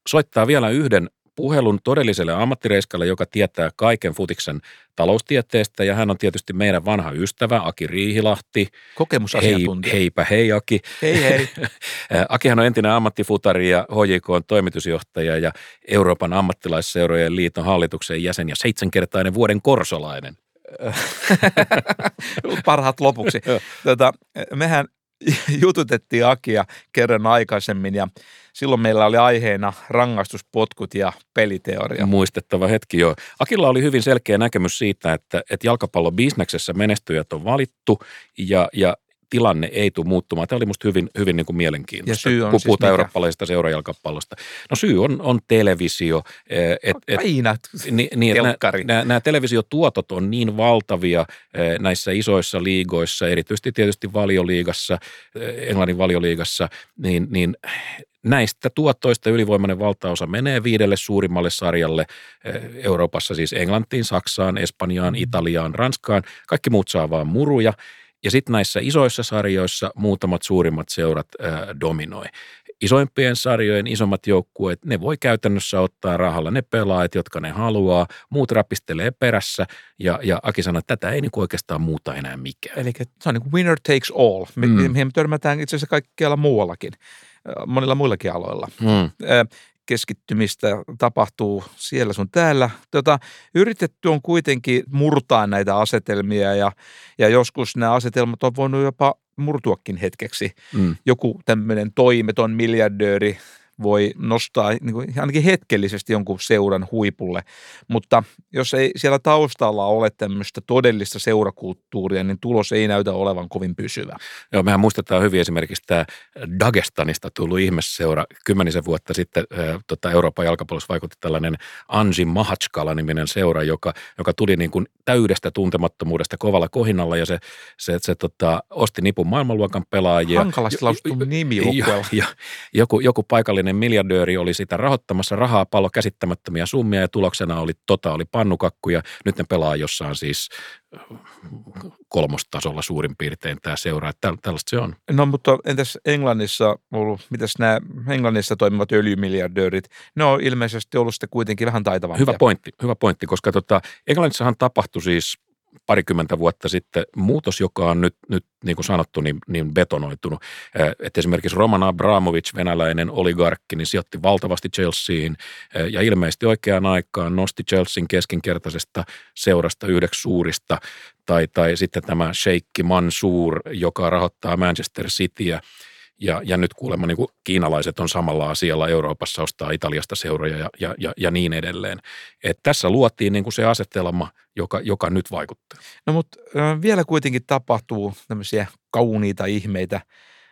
soittaa vielä yhden puhelun todelliselle ammattireiskalle, joka tietää kaiken futiksen taloustieteestä ja hän on tietysti meidän vanha ystävä Aki Riihilahti. Kokemusasiantuntija. Hei, heipä hei Aki. Hei hei. Akihan on entinen ammattifutari ja HJK on toimitusjohtaja ja Euroopan ammattilaisseurojen liiton hallituksen jäsen ja seitsemänkertainen vuoden korsolainen. Parhaat lopuksi. Tota, mehän jututettiin Akia kerran aikaisemmin ja silloin meillä oli aiheena rangaistuspotkut ja peliteoria. Muistettava hetki jo. Akilla oli hyvin selkeä näkemys siitä, että, että jalkapallobisneksessä menestyjät on valittu ja, ja tilanne ei tule muuttumaan. Tämä oli minusta hyvin, hyvin niin kuin mielenkiintoista, ja syy on kun siis puhutaan mikä? eurooppalaisesta seurajalkapallosta. No syy on, on televisio. Eh, et, et, Aina niin, niin, nämä, nämä televisiotuotot on niin valtavia eh, näissä isoissa liigoissa, erityisesti tietysti valioliigassa, eh, Englannin valioliigassa, niin, niin näistä tuottoista ylivoimainen valtaosa menee viidelle suurimmalle sarjalle Euroopassa, siis Englantiin, Saksaan, Espanjaan, Italiaan, Ranskaan. Kaikki muut saa vaan muruja. Ja sitten näissä isoissa sarjoissa muutamat suurimmat seurat ää, dominoi. Isoimpien sarjojen isommat joukkueet, ne voi käytännössä ottaa rahalla ne pelaajat, jotka ne haluaa. Muut rapistelee perässä ja, ja Aki sanoi, että tätä ei niin oikeastaan muuta enää mikään. Eli se on niin kuin winner takes all, me, mm. me törmätään itse asiassa kaikkialla muuallakin, monilla muillakin aloilla. Mm keskittymistä tapahtuu siellä sun täällä. Tota, yritetty on kuitenkin murtaa näitä asetelmia ja, ja joskus nämä asetelmat on voinut jopa murtuakin hetkeksi. Mm. Joku tämmöinen toimeton miljardööri voi nostaa niin kuin ainakin hetkellisesti jonkun seuran huipulle, mutta jos ei siellä taustalla ole tämmöistä todellista seurakulttuuria, niin tulos ei näytä olevan kovin pysyvä. Joo, mehän muistetaan hyvin esimerkiksi tämä Dagestanista tullut ihmisseura kymmenisen vuotta sitten äh, tota Euroopan jalkapallossa vaikutti tällainen Anji Mahatskala-niminen seura, joka, joka tuli niin kuin täydestä tuntemattomuudesta kovalla kohinnalla ja se, se, se tota, osti nipun maailmanluokan pelaajia. Hankalasti lausuttu nimi jo, jo, joku, joku paikallinen ulkomainen miljardööri oli sitä rahoittamassa, rahaa pallo käsittämättömiä summia ja tuloksena oli tota oli pannukakku ja nyt ne pelaa jossain siis äh, kolmostasolla suurin piirtein tämä seuraa, että tällaista se on. No mutta entäs Englannissa ollut, mitäs nämä Englannissa toimivat öljymiljardöörit, ne on ilmeisesti ollut sitten kuitenkin vähän taitavampia. Hyvä pointti, hyvä pointti koska tota, Englannissahan tapahtui siis parikymmentä vuotta sitten muutos, joka on nyt, nyt niin kuin sanottu, niin, niin betonoitunut. Että esimerkiksi Roman Abramovich, venäläinen oligarkki, niin sijoitti valtavasti Chelseain ja ilmeisesti oikeaan aikaan nosti Chelsean keskinkertaisesta seurasta yhdeksi suurista. Tai, tai sitten tämä Sheikh Mansour, joka rahoittaa Manchester Cityä ja, ja nyt kuulemma niin kuin kiinalaiset on samalla asialla Euroopassa, ostaa Italiasta seuroja ja, ja, ja, ja niin edelleen. Et tässä luotiin niin kuin se asetelma, joka, joka nyt vaikuttaa. No mutta äh, vielä kuitenkin tapahtuu tämmöisiä kauniita ihmeitä.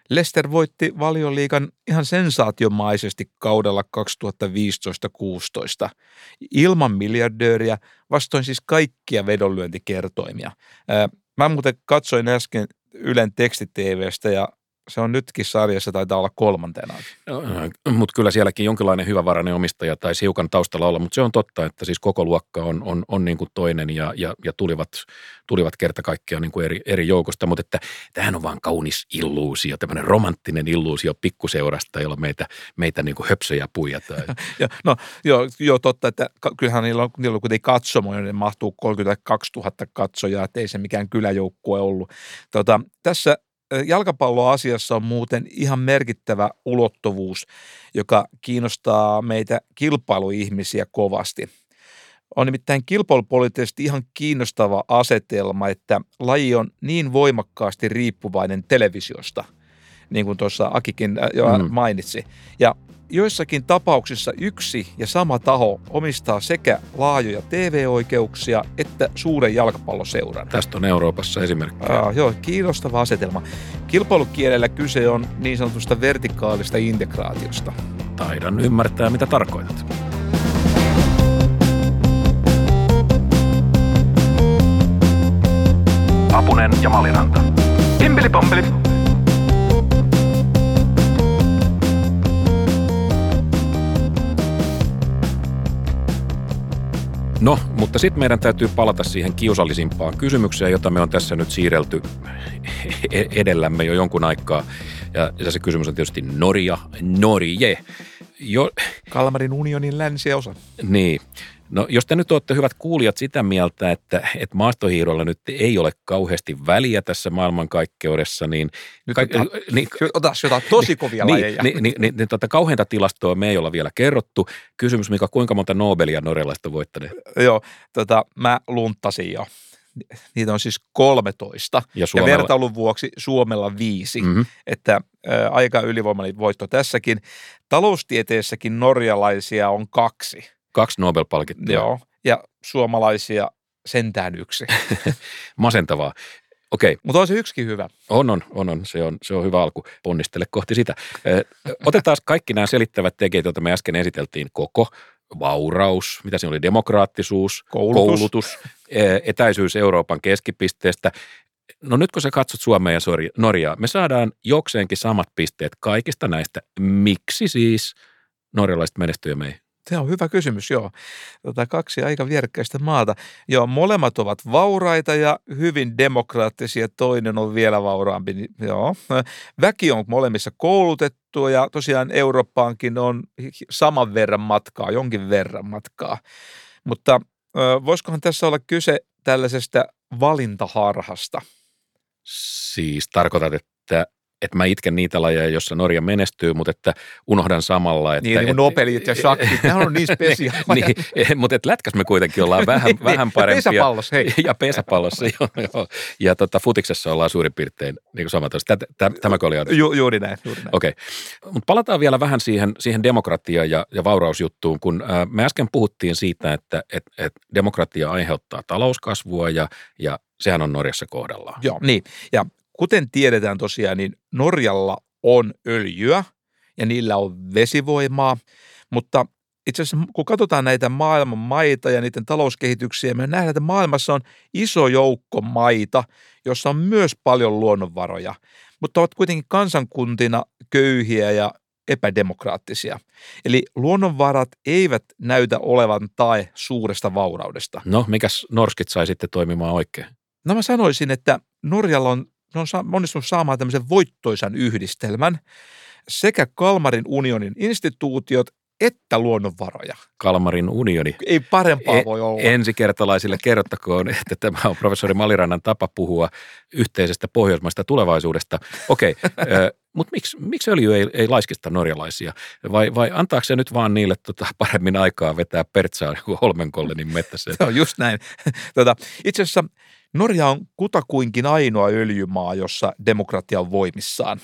Lester voitti valioliikan ihan sensaatiomaisesti kaudella 2015-16 ilman miljardööriä, vastoin siis kaikkia vedonlyöntikertoimia. Mä muuten katsoin äsken Ylen tekstiteevestä ja se on nytkin sarjassa, taitaa olla kolmantena. No, mutta kyllä sielläkin jonkinlainen hyvävarainen omistaja tai hiukan taustalla olla, mutta se on totta, että siis koko luokka on, on, on niin kuin toinen ja, ja, ja tulivat, tulivat kerta kaikkiaan niin kuin eri, eri joukosta, mutta että tämähän on vaan kaunis illuusio, tämmöinen romanttinen illuusio pikkuseurasta, jolla meitä, meitä niin kuin höpsöjä puijataan. ja, no joo, joo, totta, että kyllähän niillä on, niillä on kuitenkin katsomo, ne mahtuu 32 000 katsojaa, että ei se mikään kyläjoukkue ollut. Tota, tässä jalkapalloasiassa on muuten ihan merkittävä ulottuvuus, joka kiinnostaa meitä kilpailuihmisiä kovasti. On nimittäin kilpailupoliittisesti ihan kiinnostava asetelma, että laji on niin voimakkaasti riippuvainen televisiosta, niin kuin tuossa Akikin jo mm. mainitsi. Ja joissakin tapauksissa yksi ja sama taho omistaa sekä laajoja TV-oikeuksia että suuren jalkapalloseuran. Tästä on Euroopassa esimerkki. Ah, joo, kiinnostava asetelma. Kilpailukielellä kyse on niin sanotusta vertikaalista integraatiosta. Taidan ymmärtää, mitä tarkoitat. Apunen ja Maliranta. Pimpeli pompeli. No, mutta sitten meidän täytyy palata siihen kiusallisimpaan kysymykseen, jota me on tässä nyt siirrelty e-, edellämme jo jonkun aikaa. Ja se kysymys on tietysti Norja, Norje. Jo... Kalmarin unionin länsiosa. Niin. No jos te nyt olette hyvät kuulijat sitä mieltä, että, että maastohiirolla nyt ei ole kauheasti väliä tässä maailmankaikkeudessa, niin... Nyt ka- ota, niin, ota jotain tosi kovia niin, lajeja. Niin, niin, niin, niin tota, kauheinta tilastoa me ei olla vielä kerrottu. Kysymys, mikä kuinka monta Nobelia norjalaista voittaneet? Joo, tota, mä luntasin jo. Niitä on siis 13. Ja, ja vertailun vuoksi Suomella viisi. Mm-hmm. Että ä, aika ylivoimainen voitto tässäkin. Taloustieteessäkin norjalaisia on kaksi Kaksi Nobel-palkittua. Joo, ja suomalaisia sentään yksi. Masentavaa. Okei. Mutta on se yksikin hyvä. On, on, on, on. Se, on. se on hyvä alku. Ponnistele kohti sitä. Otetaan kaikki nämä selittävät tekijät, joita me äsken esiteltiin. Koko, vauraus, mitä se oli, demokraattisuus, koulutus, koulutus etäisyys Euroopan keskipisteestä. No nyt kun sä katsot Suomea ja Norjaa, me saadaan jokseenkin samat pisteet kaikista näistä. Miksi siis norjalaiset menestyy meihin? Se on hyvä kysymys, joo. Tota, kaksi aika vierekkäistä maata. Joo, molemmat ovat vauraita ja hyvin demokraattisia, toinen on vielä vauraampi. niin Joo. Väki on molemmissa koulutettua ja tosiaan Eurooppaankin on saman verran matkaa, jonkin verran matkaa. Mutta voisikohan tässä olla kyse tällaisesta valintaharhasta? Siis tarkoitat, että, että mä itken niitä lajeja, jossa Norja menestyy, mutta että unohdan samalla, että... Niin, niin kuin nopelit ja shakit, nehän on niin spesiaaleja. niin, eh, mutta et lätkäs me kuitenkin ollaan vähän, Niin, vähän ja parempia. pesäpallossa, hei. Ja pesäpallossa, joo, joo. Ja tota, futiksessa ollaan suurin piirtein niin kuin samat. Tämäkö oli ajatus? Ju, juuri näin, juuri näin. Okei, mutta palataan vielä vähän siihen, siihen demokratia- ja, ja vaurausjuttuun, kun ää, me äsken puhuttiin siitä, että et, et demokratia aiheuttaa talouskasvua ja, ja sehän on Norjassa kohdallaan. Joo, niin. Ja kuten tiedetään tosiaan, niin Norjalla on öljyä ja niillä on vesivoimaa, mutta itse asiassa kun katsotaan näitä maailman maita ja niiden talouskehityksiä, me nähdään, että maailmassa on iso joukko maita, jossa on myös paljon luonnonvaroja, mutta ovat kuitenkin kansankuntina köyhiä ja epädemokraattisia. Eli luonnonvarat eivät näytä olevan tae suuresta vauraudesta. No, mikäs norskit sai sitten toimimaan oikein? No mä sanoisin, että Norjalla on, ne on onnistunut saamaan tämmöisen voittoisan yhdistelmän sekä Kalmarin unionin instituutiot että luonnonvaroja. Kalmarin unioni. Ei parempaa E- voi olla. Ensikertalaisille kerrottakoon, että tämä on professori Malirannan tapa puhua yhteisestä pohjoismaista tulevaisuudesta. Okei, mutta miksi, miksi öljy ei, ei laiskista norjalaisia? Vai, vai antaako se nyt vaan niille tota, paremmin aikaa vetää pertsaa kuin Holmenkollenin mettässä? Se on just näin. Tota, itse asiassa Norja on kutakuinkin ainoa öljymaa, jossa demokratia on voimissaan.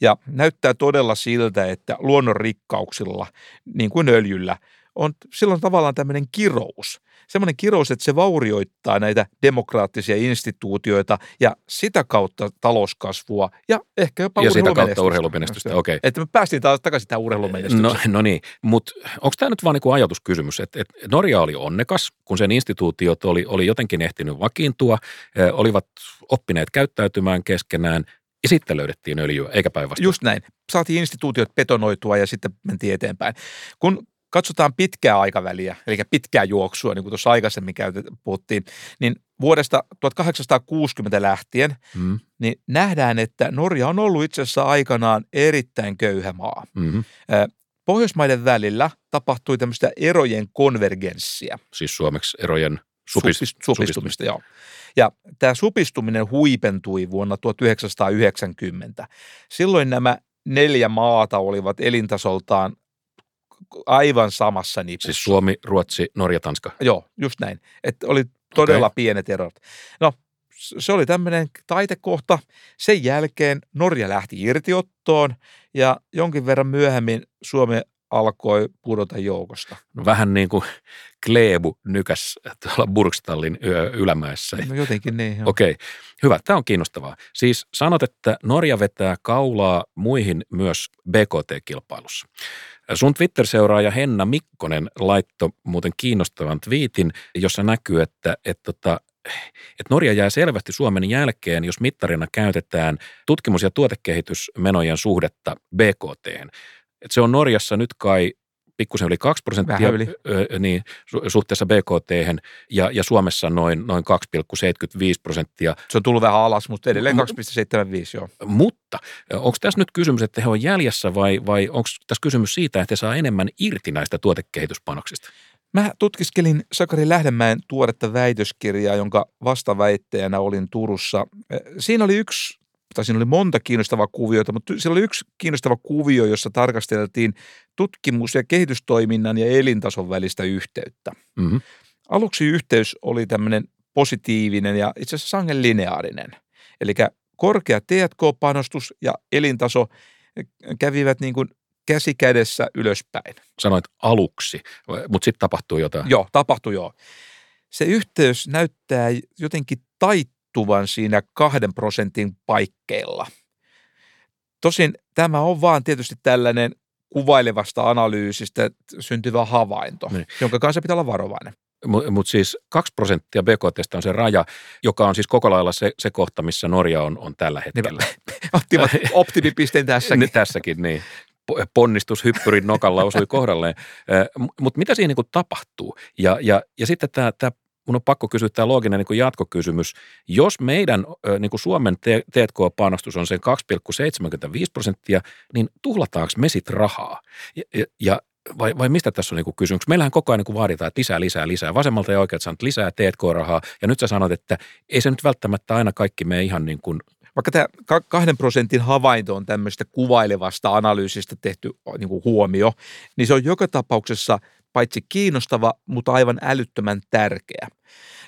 Ja näyttää todella siltä, että luonnon rikkauksilla, niin kuin öljyllä, on silloin tavallaan tämmöinen kirous. Semmoinen kirous, että se vaurioittaa näitä demokraattisia instituutioita ja sitä kautta talouskasvua ja ehkä jopa Ja sitä kautta urheilumenestystä. okei. Että me päästiin taas takaisin tähän urheilumenestykseen. No, no niin, mutta onko tämä nyt vaan niinku ajatuskysymys, että et Norja oli onnekas, kun sen instituutiot oli, oli jotenkin ehtinyt vakiintua, eh, olivat oppineet käyttäytymään keskenään ja sitten löydettiin öljyä, eikä päinvastoin. Just näin. Saatiin instituutiot betonoitua ja sitten mentiin eteenpäin. Kun katsotaan pitkää aikaväliä, eli pitkää juoksua, niin kuin tuossa aikaisemmin käytet, puhuttiin, niin vuodesta 1860 lähtien, Mm, niin nähdään, että Norja on ollut itse asiassa aikanaan erittäin köyhä maa. mm, Pohjoismaiden välillä tapahtui tämmöistä erojen konvergenssia. siis suomeksi erojen supis, Supist- supistumista, joo. Ja tämä supistuminen huipentui vuonna 1990. Silloin nämä neljä maata olivat elintasoltaan aivan samassa nipussa. Siis Suomi, Ruotsi, Norja, Tanska. Joo, just näin. Että oli todella Okei. pienet erot. No, se oli tämmöinen taitekohta. Sen jälkeen Norja lähti irtiottoon ja jonkin verran myöhemmin Suomi alkoi pudota joukosta. No, vähän niin kuin Kleebu nykäs tuolla Burgstallin ylämäessä. No jotenkin niin. Okei, hyvä. Tämä on kiinnostavaa. Siis sanot, että Norja vetää kaulaa muihin myös BKT-kilpailussa. Sun Twitter-seuraaja Henna Mikkonen laittoi muuten kiinnostavan twiitin, jossa näkyy, että, että, että, että Norja jää selvästi Suomen jälkeen, jos mittarina käytetään tutkimus- ja tuotekehitysmenojen suhdetta BKT. Että se on Norjassa nyt kai pikkusen yli 2 prosenttia yli. Ö, niin, su- suhteessa BKT ja, ja Suomessa noin, noin 2,75 prosenttia. Se on tullut vähän alas, mutta edelleen M- 2,75 joo. Mutta onko tässä nyt kysymys, että he on jäljessä vai, vai onko tässä kysymys siitä, että he saa enemmän irti näistä tuotekehityspanoksista? Mä tutkiskelin Sakari Lähdemäen tuoretta väitöskirjaa, jonka vastaväittäjänä olin Turussa. Siinä oli yksi, tai siinä oli monta kiinnostavaa kuviota, mutta siinä oli yksi kiinnostava kuvio, jossa tarkasteltiin tutkimus- ja kehitystoiminnan ja elintason välistä yhteyttä. Mm-hmm. Aluksi yhteys oli tämmöinen positiivinen ja itse asiassa sangen lineaarinen. Eli korkea T&K-panostus ja elintaso eh, kävivät niin kuin käsi kädessä ylöspäin. Sanoit aluksi, mutta sitten tapahtuu jotain. Joo, tapahtui joo. Se yhteys näyttää jotenkin taittuvan siinä kahden prosentin paikkeilla. Tosin tämä on vaan tietysti tällainen kuvailevasta analyysistä syntyvä havainto, Niin. niin. jonka kanssa pitää olla varovainen. Mutta mut siis 2 prosenttia BKT on se raja, joka on siis koko lailla se, se kohta, missä Norja on, on tällä hetkellä. Ottivat optimipisteen tässäkin. Niin, tässäkin, niin. po- ponnistushyppyrin nokalla osui kohdalleen. Mutta mitä siinä niin tapahtuu? Ja, ja, ja sitten tämä mun on pakko kysyä tämä looginen niin jatkokysymys. Jos meidän niin kuin Suomen T&K-panostus on sen 2,75 prosenttia, niin tuhlataanko me sitten rahaa? Ja, ja, ja vai, vai mistä tässä on niin kysymys? Meillähän koko ajan niin vaaditaan, että lisää, lisää, lisää. Vasemmalta ja oikealta sanot lisää T&K-rahaa, ja nyt sä sanot, että ei se nyt välttämättä aina kaikki mene ihan niin kuin vaikka tämä kahden prosentin havainto on tämmöistä kuvailevasta analyysistä tehty niin kuin huomio, niin se on joka tapauksessa paitsi kiinnostava, mutta aivan älyttömän tärkeä.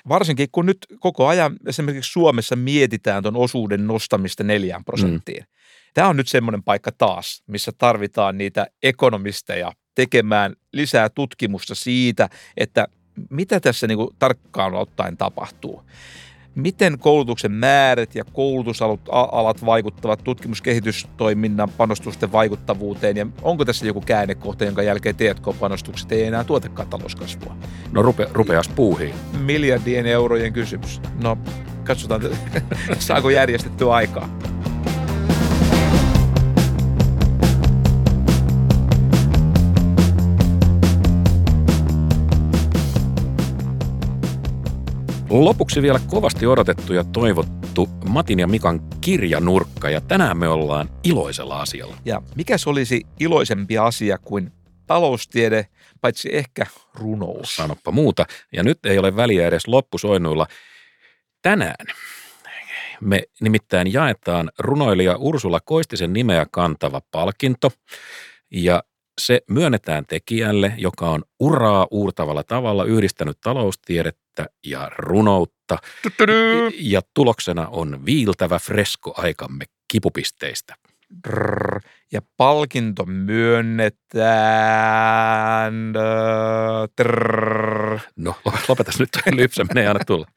Varsinkin kun nyt koko ajan esimerkiksi Suomessa mietitään tuon osuuden nostamista neljään prosenttiin. Mm. Tämä on nyt semmoinen paikka taas, missä tarvitaan niitä ekonomisteja tekemään lisää tutkimusta siitä, että mitä tässä niin kuin tarkkaan ottaen tapahtuu miten koulutuksen määrät ja koulutusalat vaikuttavat tutkimuskehitystoiminnan panostusten vaikuttavuuteen ja onko tässä joku käännekohta, jonka jälkeen T&K-panostukset ei enää tuotekaan talouskasvua? No rupe, rupeas puuhiin. Miljardien eurojen kysymys. No katsotaan, saako järjestettyä aikaa. Lopuksi vielä kovasti odotettu ja toivottu Matin ja Mikan kirjanurkka ja tänään me ollaan iloisella asialla. Ja mikä se olisi iloisempi asia kuin taloustiede, paitsi ehkä runous? Sanoppa muuta. Ja nyt ei ole väliä edes loppusoinnuilla. Tänään me nimittäin jaetaan runoilija Ursula Koistisen nimeä kantava palkinto. Ja se myönnetään tekijälle, joka on uraa uurtavalla tavalla yhdistänyt taloustiedettä ja runoutta. Ja tuloksena on viiltävä fresko aikamme kipupisteistä. Ja palkinto myönnetään. Trrr. No, lopetas nyt, lypsäminen ei aina tulla.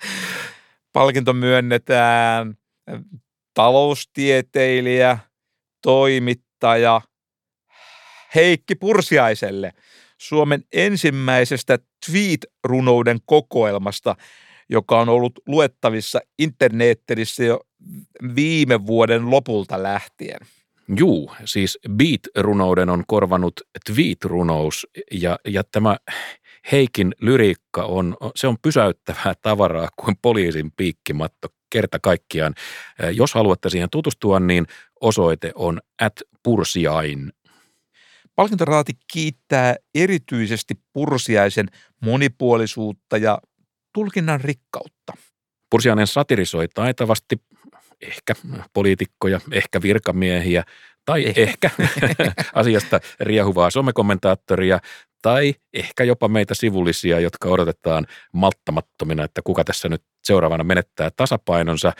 Palkinto myönnetään taloustieteilijä, toimittaja – Heikki Pursiaiselle Suomen ensimmäisestä tweet-runouden kokoelmasta, joka on ollut luettavissa internetissä jo viime vuoden lopulta lähtien. Juu, siis beat-runouden on korvanut tweet-runous ja, ja tämä Heikin lyriikka on, se on pysäyttävää tavaraa kuin poliisin piikkimatto kerta kaikkiaan. Jos haluatte siihen tutustua, niin osoite on at pursiain Palkintoraati kiittää erityisesti Pursiaisen monipuolisuutta ja tulkinnan rikkautta. Pursiainen satirisoi taitavasti ehkä poliitikkoja, ehkä virkamiehiä tai ehkä, ehkä asiasta riehuvaa somekommentaattoria tai ehkä jopa meitä sivullisia, jotka odotetaan malttamattomina, että kuka tässä nyt seuraavana menettää tasapainonsa.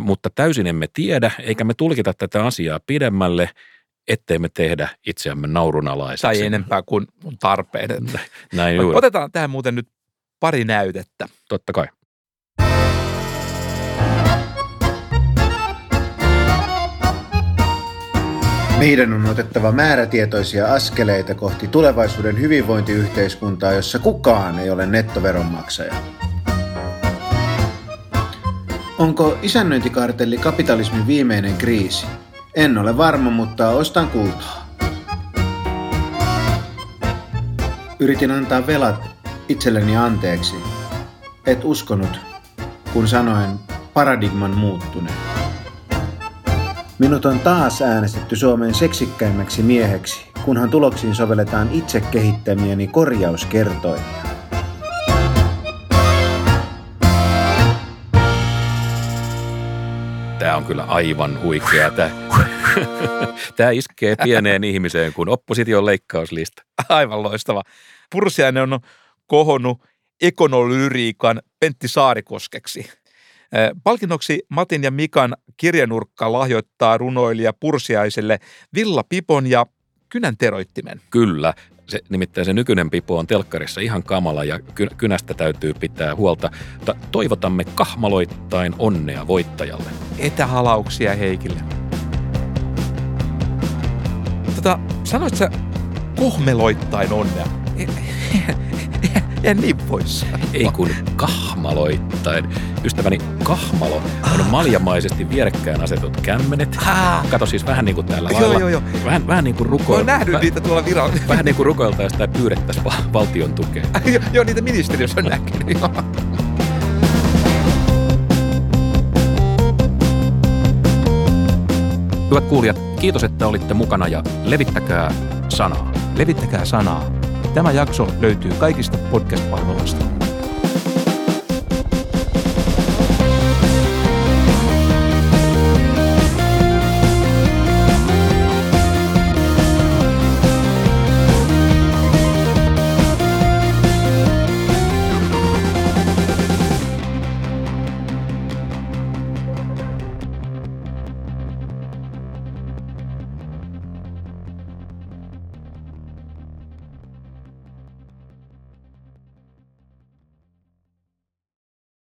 Mutta täysin emme tiedä, eikä me tulkita tätä asiaa pidemmälle – ettei me tehdä itseämme naurunalaiseksi. Tai enempää kuin tarpeen. Näin juuri. Otetaan tähän muuten nyt pari näytettä. Totta kai. Meidän on otettava määrätietoisia askeleita kohti tulevaisuuden hyvinvointiyhteiskuntaa, jossa kukaan ei ole nettoveronmaksaja. Onko isännöintikartelli kapitalismin viimeinen kriisi? En ole varma, mutta ostan kultaa. Yritin antaa velat itselleni anteeksi. Et uskonut, kun sanoin paradigman muuttuneen. Minut on taas äänestetty Suomen seksikkäimmäksi mieheksi, kunhan tuloksiin sovelletaan itse kehittämieni korjauskertoimia. Tämä on kyllä aivan huikea. Tämä, tämä iskee pieneen ihmiseen kuin opposition leikkauslista. Aivan loistava. Pursiainen on kohonnut ekonolyriikan Pentti Saarikoskeksi. Palkinnoksi Matin ja Mikan kirjanurkka lahjoittaa runoilija Pursiaiselle Villa Pipon ja Kynän teroittimen. Kyllä, se, nimittäin se nykyinen pipo on telkkarissa ihan kamala ja kynästä täytyy pitää huolta. Mutta toivotamme kahmaloittain onnea voittajalle. Etähalauksia Heikille. Tota, sanoit sä kohmeloittain onnea? En niin pois Ei kun kahmaloittain. Ystäväni, kahmalo. On maljamaisesti vierekkäin asetut kämmenet. Ah, Kato siis vähän niin kuin täällä Joo, lailla. joo, joo. Vähän, vähän niin kuin mä rukoil... oon nähnyt niitä tuolla viralla. Vähän niin kuin rukoiltaisiin tai pyydettäisiin va- valtion tukea. joo, joo, niitä ministeriössä on näkynyt. Hyvät kuulijat, kiitos, että olitte mukana ja levittäkää sanaa. Levittäkää sanaa. Tämä jakso löytyy kaikista podcast-palveluista.